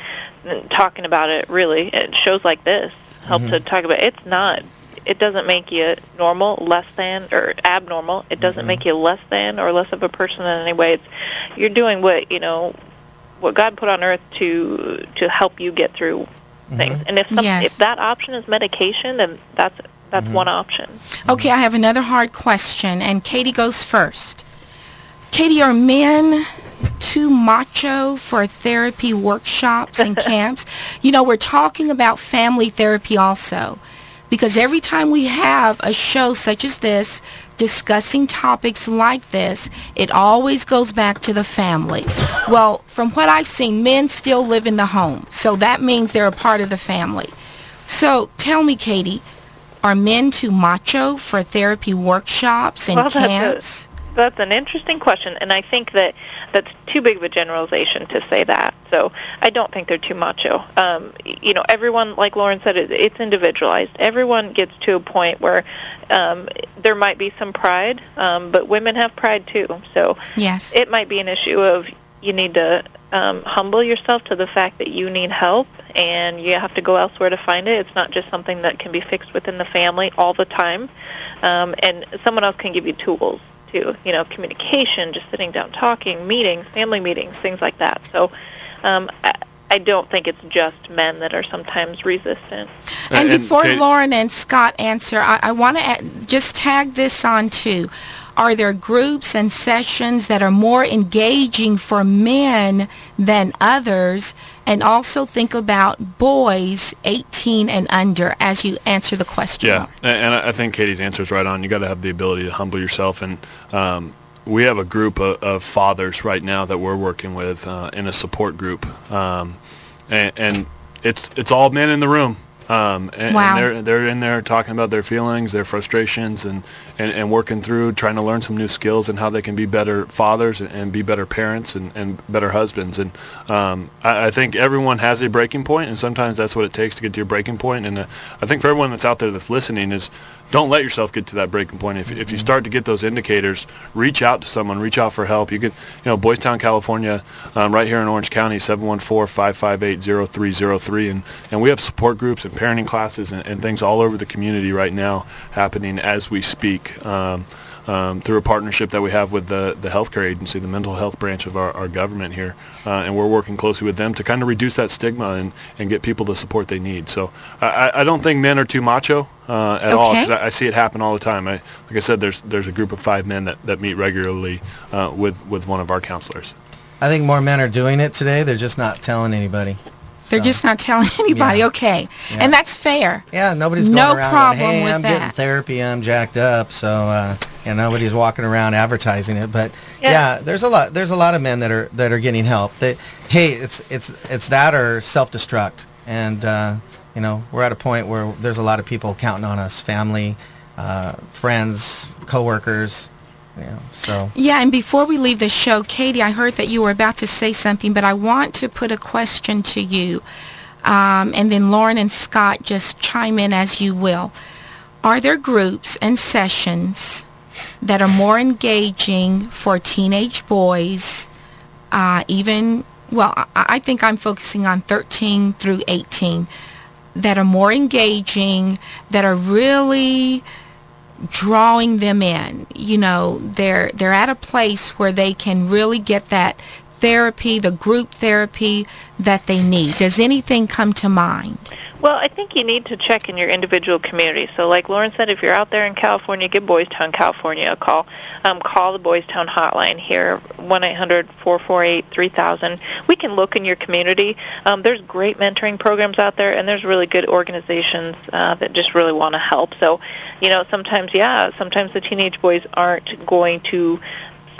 talking about it really, it shows like this help Mm-hmm. to talk about It. It's not. It doesn't make you normal, less than, or abnormal. It doesn't Mm-hmm. make you less than or less of a person in any way. It's, you're doing what, you know, what God put on earth to to help you get through Mm-hmm. things. And if some, Yes. if that option is medication, then that's that's Mm-hmm. one option. Okay, I have another hard question, and Katie goes first. Katie, are men too macho for therapy workshops and (laughs) camps? You know, we're talking about family therapy also, because every time we have a show such as this discussing topics like this, it always goes back to the family. Well, from what I've seen, men still live in the home, so that means they're a part of the family. So tell me, Katie, are men too macho for therapy workshops and Well, camps? That's an interesting question, and I think that that's too big of a generalization to say that. So I don't think they're too macho. Um, you know, everyone, like Lawren said, it, it's individualized. Everyone gets to a point where um, there might be some pride, um, but women have pride too. So Yes. it might be an issue of you need to um, humble yourself to the fact that you need help and you have to go elsewhere to find it. It's not just something that can be fixed within the family all the time. Um, and someone else can give you tools too, you know, communication, just sitting down talking, meetings, family meetings, things like that. So um, I, I don't think it's just men that are sometimes resistant. And, And- before Kate- Lawren and Scott answer, I, I want to just tag this on too. Are there groups and sessions that are more engaging for men than others? And also think about boys 18 and under as you answer the question. Yeah, and, I think Katie's answer is right on. You got to have the ability to humble yourself, and um, we have a group of, of fathers right now that we're working with uh, in a support group, um, and, and it's it's all men in the room. Um, and, Wow. and they're they're in there talking about their feelings, their frustrations, and, and, and working through trying to learn some new skills and how they can be better fathers and, and be better parents and, and better husbands. And um, I, I think everyone has a breaking point, and sometimes that's what it takes to get to your breaking point. And uh, I think for everyone that's out there that's listening is don't let yourself get to that breaking point. If, if you start to get those indicators, reach out to someone, reach out for help. You can, you know, Boys Town, California, um, right here in Orange County, 714-558-0303. And, and we have support groups and parenting classes and, and things all over the community right now happening as we speak. Um, um, through a partnership that we have with the, the healthcare agency, the mental health branch of our, our government here. Uh, and we're working closely with them to kind of reduce that stigma and, and get people the support they need. So I, I- I don't think men are too macho uh, at all because I, I see it happen all the time. I, like I said, there's, there's a group of five men that, that meet regularly uh, with, with one of our counselors. I think more men are doing it today. They're just not telling anybody. They're So, just not telling (laughs) anybody. Yeah. Okay. Yeah. And that's fair. Yeah, nobody's going No around problem going, hey, with I'm getting that. therapy, I'm jacked up, so uh, yeah, nobody's walking around advertising it. But Yeah. yeah. there's a lot there's a lot of men that are that are getting help. That hey, it's it's it's that or self destruct, and uh, you know we're at a point where there's a lot of people counting on us, family, uh, friends, coworkers, know. So Yeah, and before we leave the show, Katie, I heard that you were about to say something, but I want to put a question to you. Um, and then Lawren and Scott just chime in as you will. Are there groups and sessions that are more engaging for teenage boys, uh, even, well, I, I think I'm focusing on 13 through 18, that are more engaging, that are really drawing them in. You know, they're they're at a place where they can really get that therapy, the group therapy that they need. Does anything come to mind? Well, I think you need to check in your individual community. So like Lawren said, if you're out there in California, give Boys Town, California a call. Um, call the Boys Town hotline here, 1-800-448-3000. We can look in your community. Um, there's great mentoring programs out there, and there's really good organizations uh, that just really want to help. So, you know, sometimes, yeah, sometimes the teenage boys aren't going to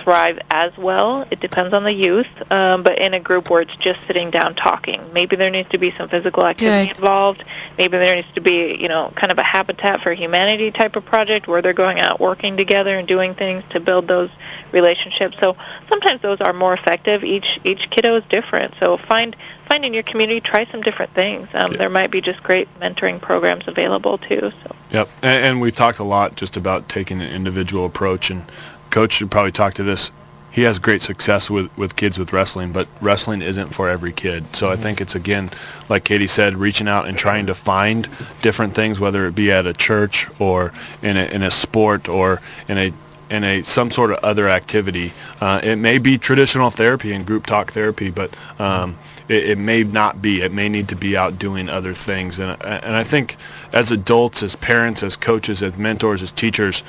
thrive as well. It depends on the youth, um, but in a group where it's just sitting down talking. Maybe there needs to be some physical activity Good. involved. Maybe there needs to be, you know, kind of a Habitat for Humanity type of project where they're going out working together and doing things to build those relationships. So sometimes those are more effective. Each each kiddo is different. So find find in your community, try some different things. Um, There might be just great mentoring programs available too. So. Yep, and, and we've talked a lot just about taking an individual approach, and Coach should probably talk to this. He has great success with, with kids with wrestling, but wrestling isn't for every kid. So I think it's again, like Katie said, reaching out and trying to find different things, whether it be at a church or in a, in a sport or in a in a some sort of other activity. Uh, it may be traditional therapy and group talk therapy, but um, it, it may not be. It may need to be out doing other things. And and I think as adults, as parents, as coaches, as mentors, as teachers,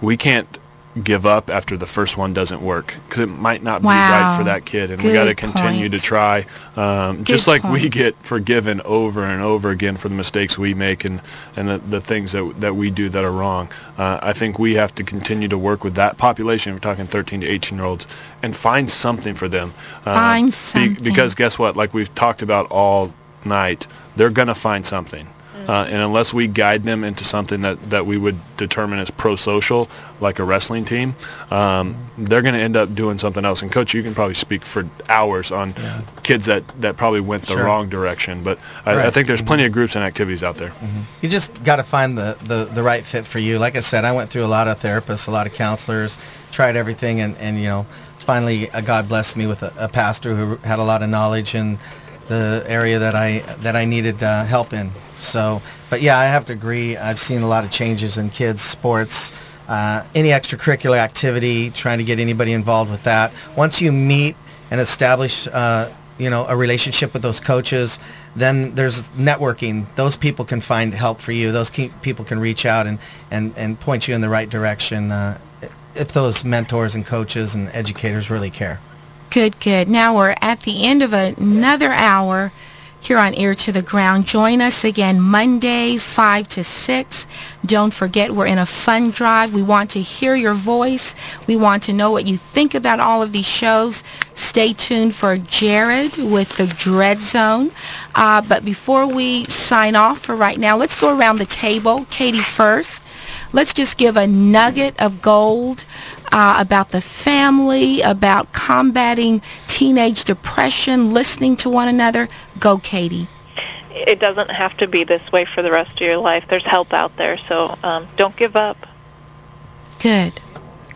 we can't give up after the first one doesn't work because it might not be right for that kid and we got to Good continue to try um, just Good like we get forgiven over and over again for the mistakes we make and, and the, the things that, that we do that are wrong. Uh, I think we have to continue to work with that population we're talking 13 to 18 year olds and find something for them. Uh, Find be- something. because guess what? Like we've talked about all night they're going to find something uh, and unless we guide them into something that, that we would determine as pro-social, like a wrestling team, um, they're going to end up doing something else. And coach, you can probably speak for hours on kids that, that probably went the Sure. wrong direction. But I, I think there's plenty of groups and activities out there. You just got to find the, the, the right fit for you. Like I said, I went through a lot of therapists, a lot of counselors, tried everything, and, and you know, finally uh, God blessed me with a, a pastor who had a lot of knowledge in the area that I that I needed uh, help in. So, but yeah, I have to agree. I've seen a lot of changes in kids' sports. Uh, any extracurricular activity, trying to get anybody involved with that. Once you meet and establish, uh, you know, a relationship with those coaches, then there's networking. Those people can find help for you. Those ke- people can reach out and, and, and point you in the right direction uh, if those mentors and coaches and educators really care. Good, good. Now we're at the end of another hour here on Ear to the Ground. Join us again Monday, 5 to 6. Don't forget, we're in a fun drive. We want to hear your voice. We want to know what you think about all of these shows. Stay tuned for Jared with the Dread Zone. Uh, but before we sign off for right now, let's go around the table. Katie first. Let's just give a nugget of gold uh, about the family, about combating teenage depression, listening to one another. Go, Katie. It doesn't have to be this way for the rest of your life. There's help out there, so um, don't give up. Good.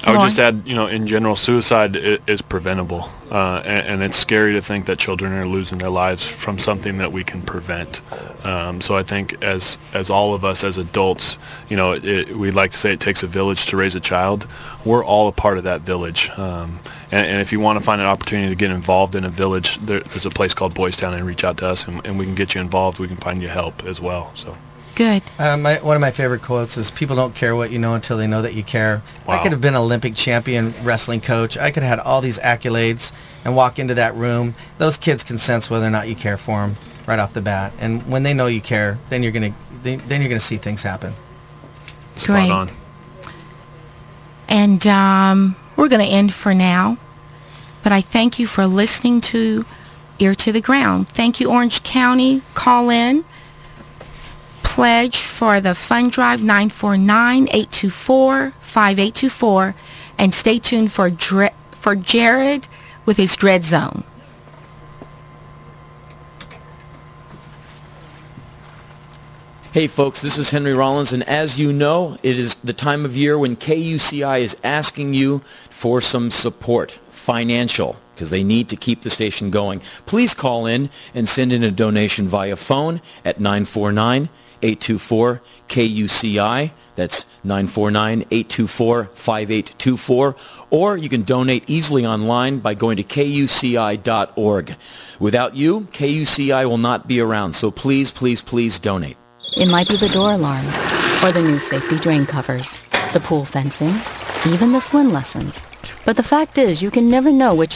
I would just add, you know, in general, suicide i- is preventable, uh, and, and it's scary to think that children are losing their lives from something that we can prevent. Um, so I think, as as all of us as adults, you know, it, we like to say it takes a village to raise a child. We're all a part of that village, um, and, and if you want to find an opportunity to get involved in a village, there, there's a place called Boys Town, and reach out to us, and, and we can get you involved. We can find you help as well. So. Good. Uh, my, one of my favorite quotes is, people don't care what you know until they know that you care. I could have been Olympic champion wrestling coach. I could have had all these accolades and walk into that room. Those kids can sense whether or not you care for them right off the bat. And when they know you care, then you're going to then then you're going to see things happen. Spot Great. on. And um, we're going to end for now. But I thank you for listening to Ear to the Ground. Thank you, Orange County. Call in. Pledge for the fund drive 949-824-5824. And stay tuned for, for Jared with his Dread Zone. Hey, folks, this is Henry Rollins, and as you know, it is the time of year when KUCI is asking you for some support, financial, because they need to keep the station going. Please call in and send in a donation via phone at 949-824-KUCI. That's 949-824-5824. Or you can donate easily online by going to kuci.org. Without you, KUCI will not be around, so please, please, please donate. It might be the door alarm, or the new safety drain covers, the pool fencing, even the swim lessons. But the fact is, you can never know which